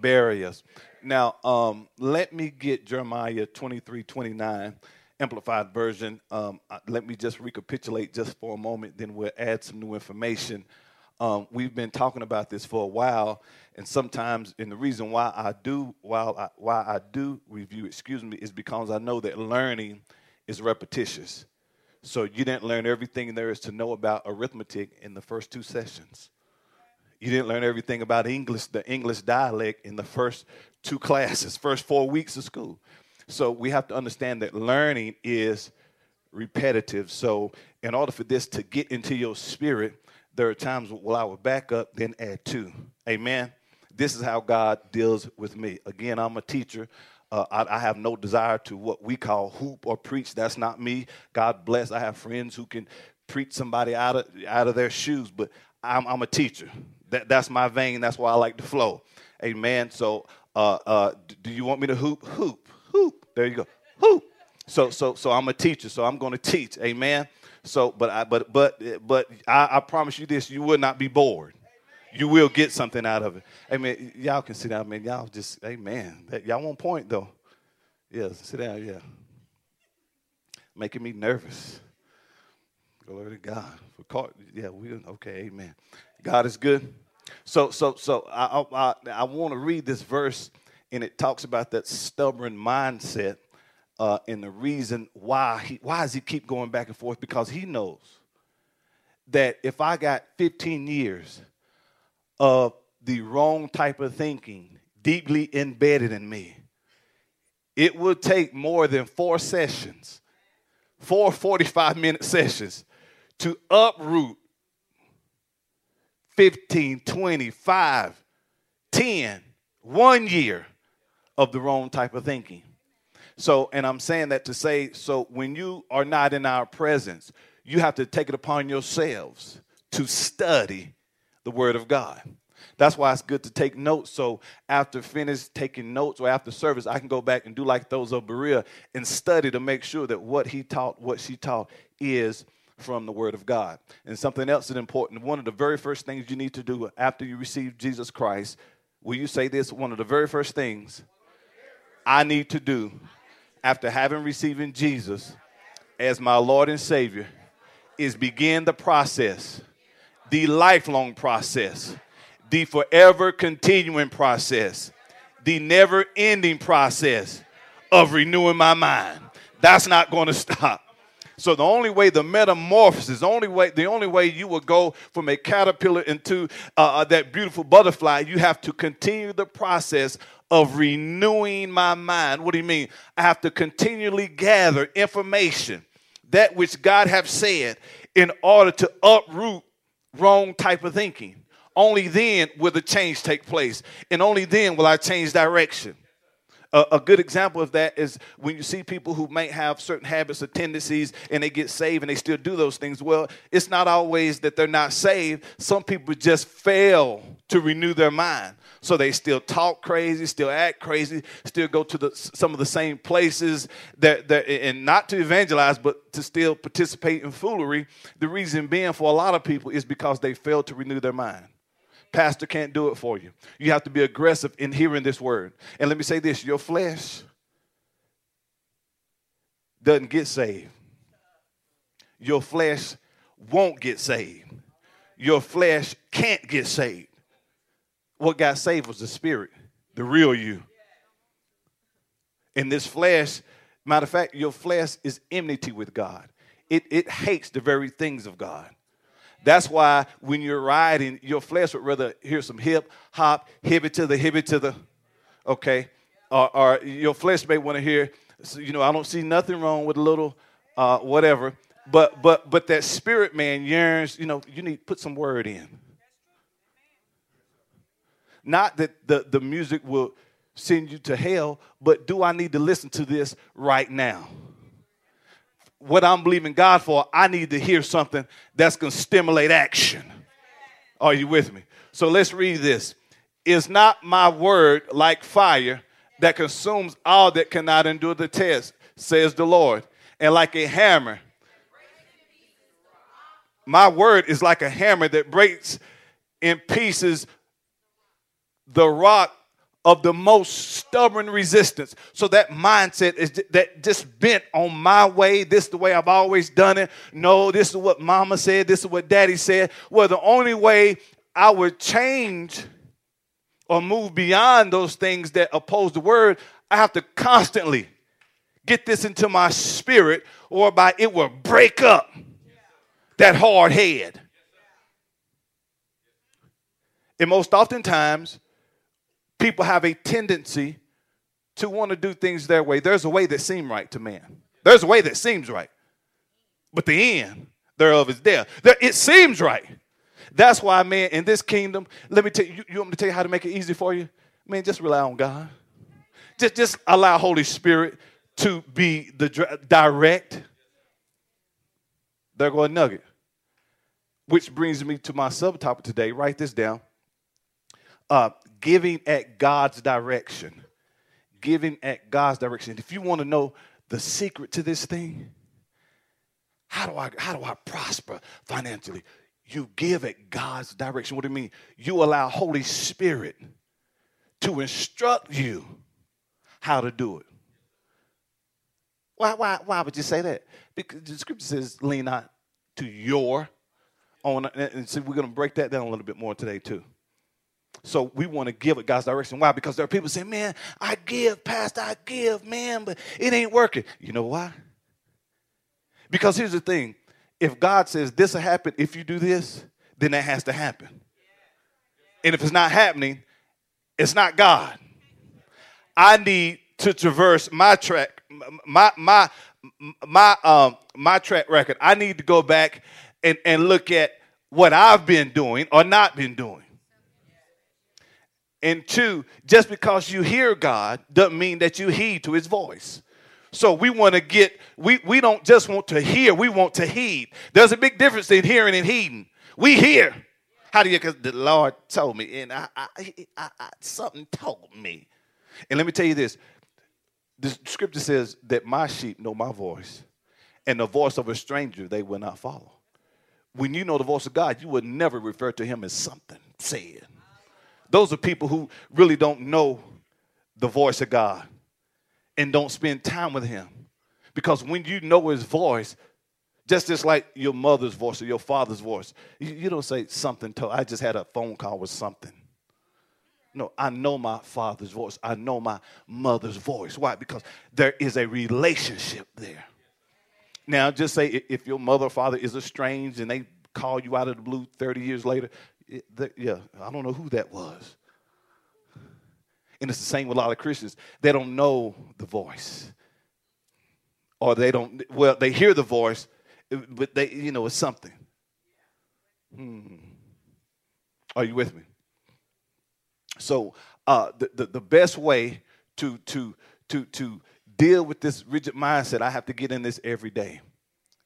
barriers. Now, um, let me get Jeremiah 23 29, Amplified Version. Um, let me just recapitulate just for a moment, then we'll add some new information. Um, we've been talking about this for a while, and sometimes, and the reason why I do, while I, why I do review, excuse me, is because I know that learning is repetitious. So you didn't learn everything there is to know about arithmetic in the first two sessions. You didn't learn everything about English, the English dialect in the first two classes, first four weeks of school. So we have to understand that learning is repetitive. So in order for this to get into your spirit, there are times where I will back up, then add to. Amen. This is how God deals with me. Again, I'm a teacher. Uh, I, I, have no desire to what we call hoop or preach. That's not me. God bless. I have friends who can preach somebody out of out of their shoes, but I'm, I'm a teacher. That, that's my vein. That's why I like to flow. Amen. So, uh, uh, do you want me to hoop? Hoop, hoop. There you go. Hoop. So, so, so I'm a teacher. So I'm going to teach. Amen. So, but I, but, but, but I, I promise you this: you will not be bored. You will get something out of it. Amen. Y'all can sit down, man. Y'all just, amen. Y'all want point though. Yeah, sit down. Yeah. Making me nervous. Glory to God. For yeah, we okay. Amen. God is good. So, so, so I, I, I want to read this verse, and it talks about that stubborn mindset, uh, and the reason why he why does he keep going back and forth? Because he knows that if I got 15 years of the wrong type of thinking deeply embedded in me, it would take more than four sessions, four 45 minute sessions, to uproot 15, 20, 5, 10, one year of the wrong type of thinking. So, and I'm saying that to say, so when you are not in our presence, you have to take it upon yourselves to study the Word of God. That's why it's good to take notes. So after finish taking notes or after service, I can go back and do like those of Berea and study to make sure that what he taught, what she taught is from the Word of God. And something else is important. One of the very first things you need to do after you receive Jesus Christ, will you say this? One of the very first things I need to do after having receiving Jesus as my Lord and Savior is begin the process, the lifelong process, the forever continuing process, the never ending process of renewing my mind. That's not going to stop. So the only way the metamorphosis, the only way, the only way you will go from a caterpillar into uh, uh, that beautiful butterfly, you have to continue the process of renewing my mind. What do you mean? I have to continually gather information, that which God have said, in order to uproot wrong type of thinking. Only then will the change take place, and only then will I change direction. A, a, good example of that is when you see people who may have certain habits or tendencies and they get saved and they still do those things. Well, it's not always that they're not saved. Some people just fail to renew their mind. So they still talk crazy, still act crazy, still go to the, some of the same places that, that, and not to evangelize, but to still participate in foolery. The reason being for a lot of people is because they fail to renew their mind. Pastor can't do it for you. You have to be aggressive in hearing this word. And let me say this your flesh doesn't get saved, your flesh won't get saved. Your flesh can't get saved. What got saved was the spirit, the real you. In this flesh, matter of fact, your flesh is enmity with God. It, it hates the very things of God. That's why when you're riding, your flesh would rather hear some hip hop, hip it to the, hip it to the, okay? Or, or your flesh may want to hear, you know, I don't see nothing wrong with a little uh, whatever. But but but that spirit man yearns, you know, you need put some word in. Not that the, the music will send you to hell, but do I need to listen to this right now? What I'm believing God for, I need to hear something that's going to stimulate action. Are you with me? So let's read this. Is not my word like fire that consumes all that cannot endure the test, says the Lord, and like a hammer. My word is like a hammer that breaks in pieces the rock of the most stubborn resistance. So that mindset is that just bent on my way. This is the way I've always done it. No, this is what mama said. This is what daddy said. Well, the only way I would change or move beyond those things that oppose the word, I have to constantly get this into my spirit, or by it will break up that hard head. And most oftentimes, people have a tendency to want to do things their way. There's a way that seems right to man. There's a way that seems right. But the end thereof is death. It seems right. That's why, man, in this kingdom, let me tell you, you want me to tell you how to make it easy for you? Man, just rely on God. Just, just allow Holy Spirit to be the direct. There go a nugget. Which brings me to my subtopic today. Write this down. Uh, giving at God's direction. Giving at God's direction. If you want to know the secret to this thing, how do I how do I prosper financially? You give at God's direction. What do you mean? You allow Holy Spirit to instruct you how to do it. Why, why, why would you say that? Because the scripture says, lean not to your own. And so we're going to break that down a little bit more today, too. So we want to give it God's direction. Why? Because there are people saying, man, I give, Pastor, I give, man, but it ain't working. You know why? Because here's the thing if God says this will happen if you do this, then that has to happen. And if it's not happening, it's not God. I need to traverse my track, my my my um my track record. I need to go back and, and look at what I've been doing or not been doing. And two, just because you hear God doesn't mean that you heed to his voice. So we want to get, we, we don't just want to hear, we want to heed. There's a big difference in hearing and heeding. We hear. How do you, because the Lord told me, and I, I, I, I, something told me. And let me tell you this the scripture says that my sheep know my voice, and the voice of a stranger they will not follow. When you know the voice of God, you would never refer to him as something said. Those are people who really don't know the voice of God and don't spend time with him. Because when you know his voice, just as like your mother's voice or your father's voice, you, you don't say something to, I just had a phone call with something. No, I know my father's voice. I know my mother's voice. Why? Because there is a relationship there. Now, just say if your mother or father is estranged and they call you out of the blue 30 years later, the, yeah, I don't know who that was. And it's the same with a lot of Christians. They don't know the voice. Or they don't, well, they hear the voice, but they, you know, it's something. Hmm. Are you with me? So uh, the, the, the best way to, to, to, to deal with this rigid mindset, I have to get in this every day.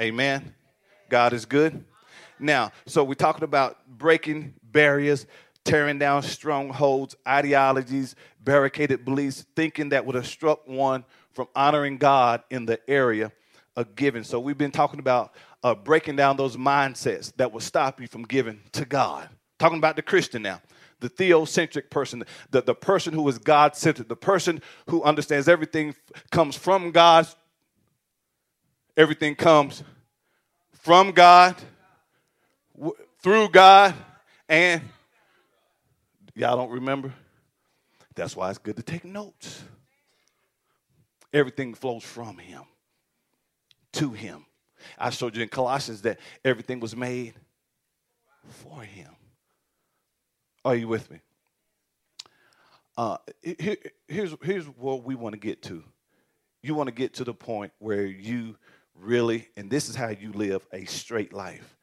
Amen. God is good. Now, so we're talking about breaking barriers, tearing down strongholds, ideologies, barricaded beliefs, thinking that would obstruct one from honoring God in the area of giving. So we've been talking about uh, breaking down those mindsets that will stop you from giving to God. Talking about the Christian now, the theocentric person, the, the person who is God centered, the person who understands everything comes from God, everything comes from God, w- through God, and y'all don't remember? That's why it's good to take notes. Everything flows from Him to Him. I showed you in Colossians that everything was made for Him. Are you with me? Uh, here, here's, here's what we want to get to. You want to get to the point where you really, and this is how you live a straight life.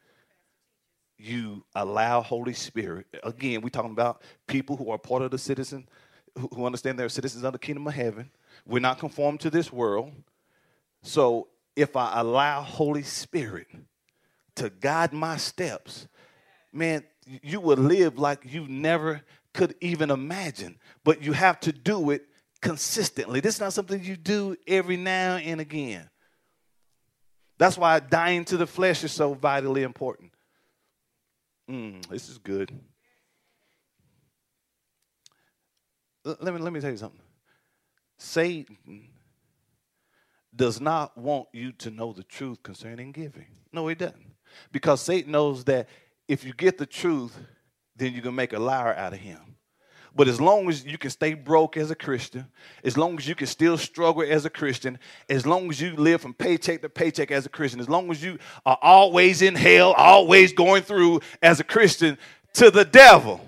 You allow Holy Spirit. Again, we're talking about people who are part of the citizen, who, understand they're citizens of the kingdom of heaven. We're not conformed to this world. So if I allow Holy Spirit to guide my steps, man, you will live like you never could even imagine. But you have to do it consistently. This is not something you do every now and again. That's why dying to the flesh is so vitally important. Mm, this is good. Let me, let me tell you something. Satan does not want you to know the truth concerning giving. No, he doesn't. Because Satan knows that if you get the truth, then you can make a liar out of him. But as long as you can stay broke as a Christian, as long as you can still struggle as a Christian, as long as you live from paycheck to paycheck as a Christian, as long as you are always in hell, always going through as a Christian, to the devil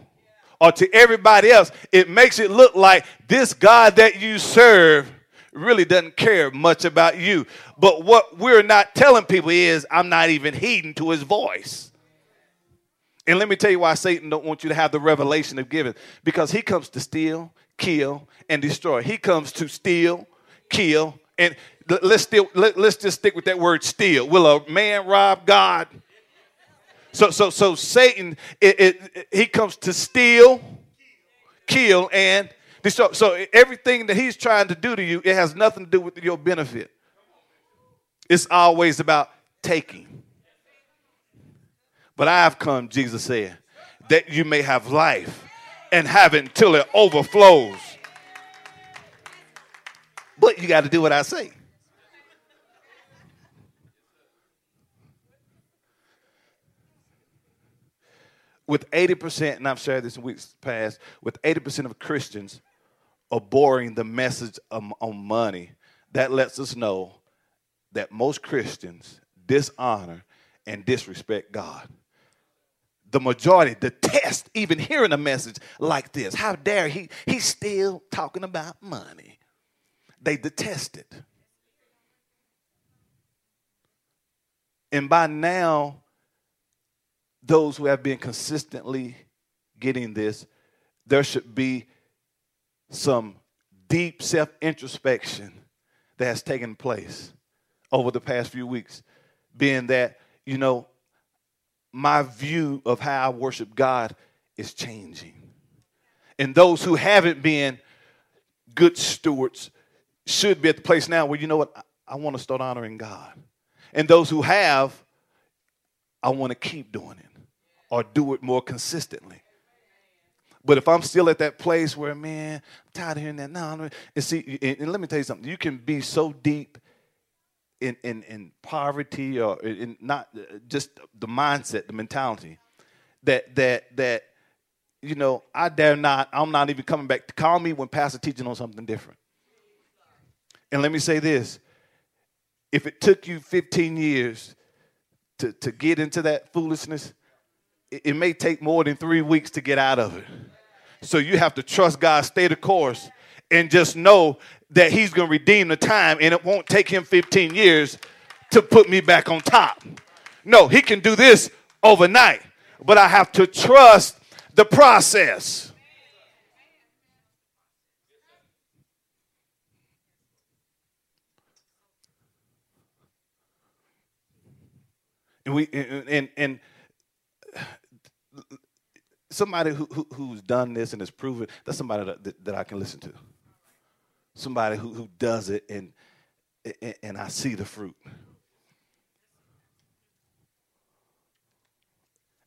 or to everybody else, it makes it look like this God that you serve really doesn't care much about you. But what we're not telling people is, I'm not even heeding to his voice. And let me tell you why Satan don't want you to have the revelation of giving. Because he comes to steal, kill, and destroy. He comes to steal, kill, and let's let, us just stick with that word steal. Will a man rob God? So so so Satan it, it, it, he comes to steal, kill, and destroy. So everything that he's trying to do to you, it has nothing to do with your benefit. It's always about taking. But I have come, Jesus said, that you may have life and have it until it overflows. But you got to do what I say. With 80%, and I've shared this in weeks past, with 80% of Christians abhorring the message on money, that lets us know that most Christians dishonor and disrespect God the majority detest even hearing a message like this. How dare he? He's still talking about money. They detest it. And by now, those who have been consistently getting this, there should be some deep self introspection that has taken place over the past few weeks. Being that, you know, my view of how I worship God is changing. And those who haven't been good stewards should be at the place now where, you know what, I, I want to start honoring God. And those who have, I want to keep doing it or do it more consistently. But if I'm still at that place where, man, I'm tired of hearing that, no, and see, and, and let me tell you something, you can be so deep in, in, in poverty or in not uh, just the mindset, the mentality that that that you know I dare not. I'm not even coming back to call me when pastor teaching on something different. And let me say this: if it took you 15 years to to get into that foolishness, it, it may take more than three weeks to get out of it. So you have to trust God, stay the course, and just know that he's going to redeem the time and it won't take him 15 years to put me back on top. No, he can do this overnight, but I have to trust the process. And we and and, and somebody who, who, who's done this and has proven that's somebody that, that, that I can listen to somebody who, who does it and, and I see the fruit.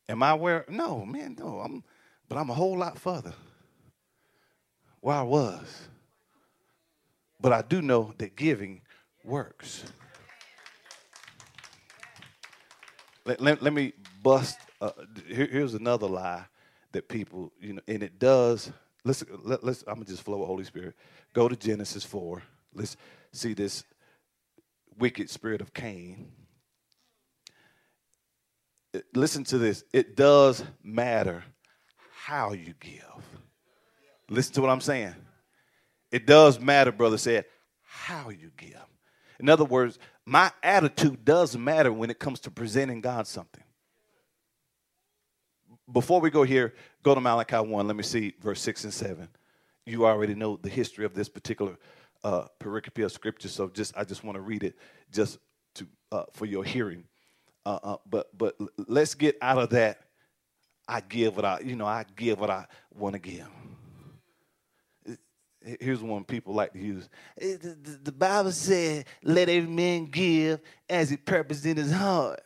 Am I where? No, man, no. I'm, but I'm a whole lot further where I was. But I do know that giving works. Let, let, let me bust. Uh, here, here's another lie that people, you know, and it does. Let's let, let's. I'm gonna just flow with Holy Spirit. Go to Genesis 4. Let's see this wicked spirit of Cain. Listen to this. It does matter how you give. Listen to what I'm saying. It does matter, brother said, how you give. In other words, my attitude does matter when it comes to presenting God something. Before we go here, go to Malachi 1. Let me see verse 6 and 7. You already know the history of this particular uh, pericope of scripture, so just I just want to read it just to uh, for your hearing. Uh, uh, but but let's get out of that. I give what I you know I give what I want to give. Here's one people like to use. The, the, the Bible said, "Let every man give as he purposed in his heart."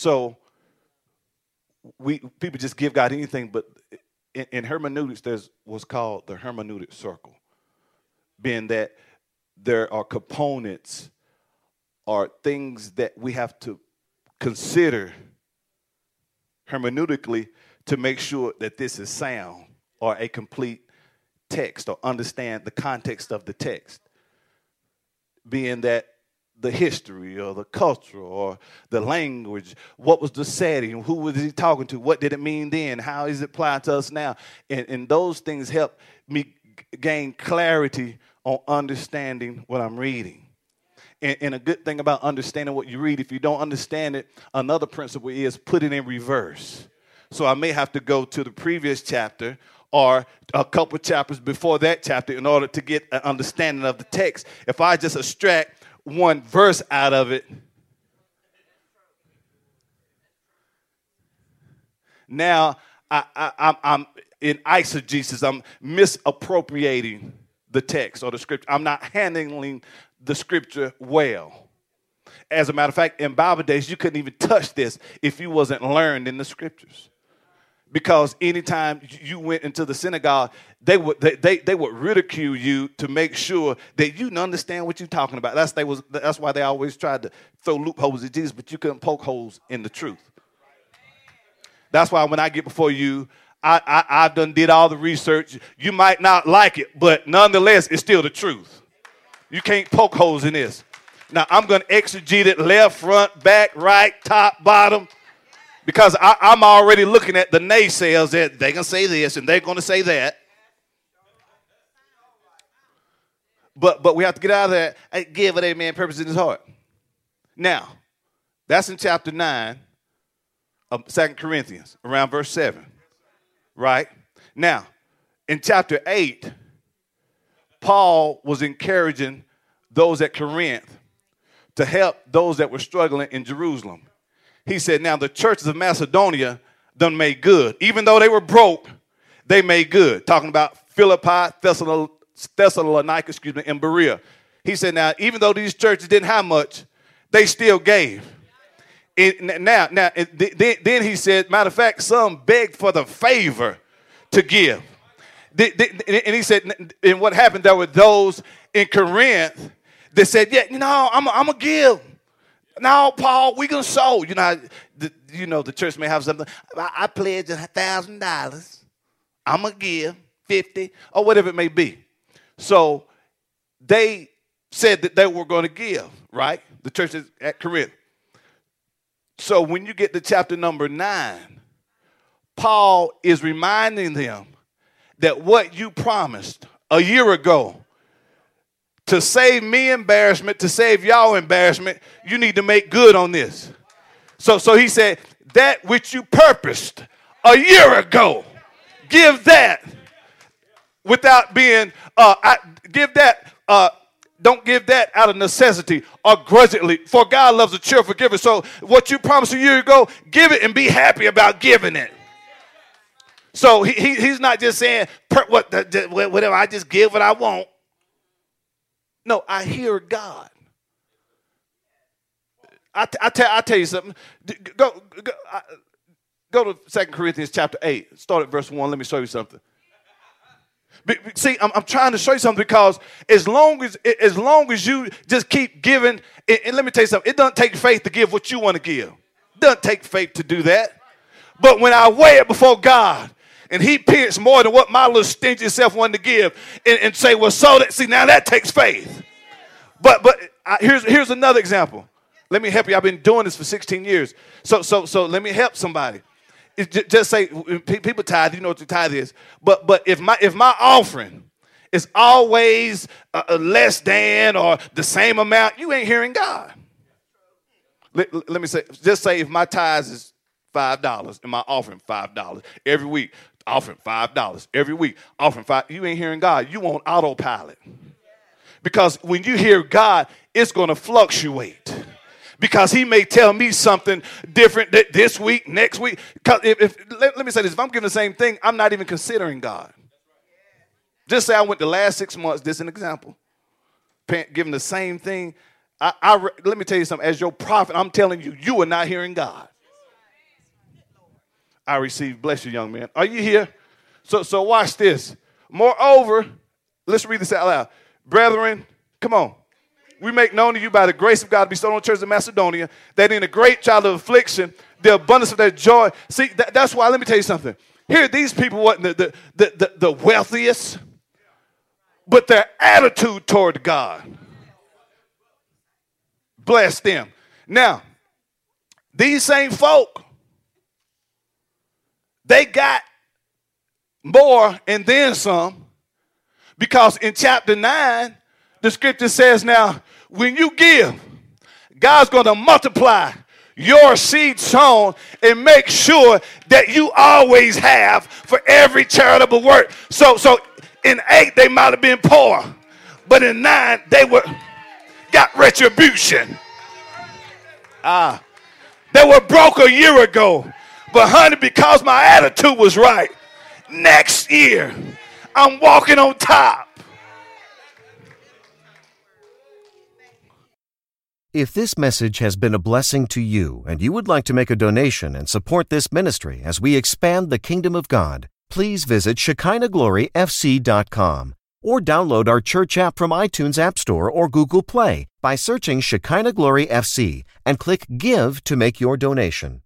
So we people just give God anything, but in, in hermeneutics, there's what's called the hermeneutic circle, being that there are components or things that we have to consider hermeneutically to make sure that this is sound or a complete text or understand the context of the text. Being that the history or the culture or the language. What was the setting? Who was he talking to? What did it mean then? How is it applied to us now? And, and those things help me gain clarity on understanding what I'm reading. And, and, a good thing about understanding what you read, if you don't understand it, another principle is put it in reverse. So I may have to go to the previous chapter or a couple chapters before that chapter in order to get an understanding of the text. If I just abstract one verse out of it. Now I, I, I'm in eisegesis, I'm misappropriating the text or the scripture. I'm not handling the scripture well. As a matter of fact, in Bible days, you couldn't even touch this if you wasn't learned in the scriptures because anytime you went into the synagogue, they would they, they, they would ridicule you to make sure that you understand what you're talking about. That's they was that's why they always tried to throw loopholes at Jesus, but you couldn't poke holes in the truth. That's why when I get before you, I, I I've done did all the research. You might not like it, but nonetheless, it's still the truth. You can't poke holes in this. Now I'm to exegete it left, front, back, right, top, bottom because I, am already looking at the naysayers that they're going to say this and they're going to say that. But, but we have to get out of that give it a man purpose in his heart. Now, that's in chapter 9 of Second Corinthians, around verse 7. Right? Now, in chapter 8, Paul was encouraging those at Corinth to help those that were struggling in Jerusalem he said, Now the churches of Macedonia done made good. Even though they were broke, they made good. Talking about Philippi, Thessalonica, excuse me, and Berea. He said, Now, even though these churches didn't have much, they still gave. It, now, now, then, then he said, matter of fact, some begged for the favor to give. And he said, and what happened? There were those in Corinth that said, yeah, you know, I'm, I'm give. No, Paul, we gonna sow. You know, the, you know the church may have something. I, I pledge a thousand dollars. I'm gonna give fifty or whatever it may be. So they said that they were going to give. Right, the church is at Corinth. So when you get to chapter number nine, Paul is reminding them that what you promised a year ago to save me embarrassment, to save y'all embarrassment, you need to make good on this. So, so he said, that which you purposed a year ago, give that without being, uh, I, give that, uh, don't give that out of necessity or grudgingly, for God loves a cheerful giver. So, what you promised a year ago, give it and be happy about giving it. So he, he he's not just saying what whatever I just give what I want. No, I hear God. I, I, tell, I tell you something. Go, go, go to Second Corinthians chapter 8. Start at verse 1. Let me show you something. See, I'm, I'm, trying to show you something because as long as as long as you just keep giving, and let me tell you something, it doesn't take faith to give what you want to give. It doesn't take faith to do that. But when I weigh it before God, and he pierced more than what my little stingy self wanted to give and, and say, well, so that, see, now that takes faith. But, but I, here's, here's another example. Let me help you. I've been doing this for 16 years. So, so, so let me help somebody. Just say, people tithe, you know what the tithe is. But, but if my, if my offering is always uh, less than or the same amount, you ain't hearing God. Let, let me say, just say if my tithes is five dollars and my offering five dollars every week, offering five dollars every week, offering five. You ain't hearing God. You want autopilot because when you hear God, it's going to fluctuate because he may tell me something different this week, next week. If, if let, let, me say this: if I'm giving the same thing, I'm not even considering God. Just say I went the last six months. This is an example, giving the same thing. I, I, let me tell you something. As your prophet, I'm telling you, you are not hearing God. I receive. Bless you, young man. Are you here? So, so watch this. Moreover, let's read this out loud. Brethren, come on. We make known to you by the grace of God to be on the church of Macedonia that in a great child of affliction, the abundance of their joy. See, that, that's why, let me tell you something. Here, these people wasn't the, the, the, the, the wealthiest, but their attitude toward God bless them. Now, these same folk, they got more and then some because in chapter 9, the scripture says, Now, when you give, God's going to multiply your seed sown and make sure that you always have for every charitable work. So, so in eight, they might have been poor, but in nine, they were got retribution. Ah, they were broke a year ago, but honey, because my attitude was right, next year I'm walking on top. If this message has been a blessing to you and you would like to make a donation and support this ministry as we expand the kingdom of God, please visit ShekinahGloryFC.com or download our church app from iTunes App Store or Google Play by searching Shekinah Glory FC and click Give to make your donation.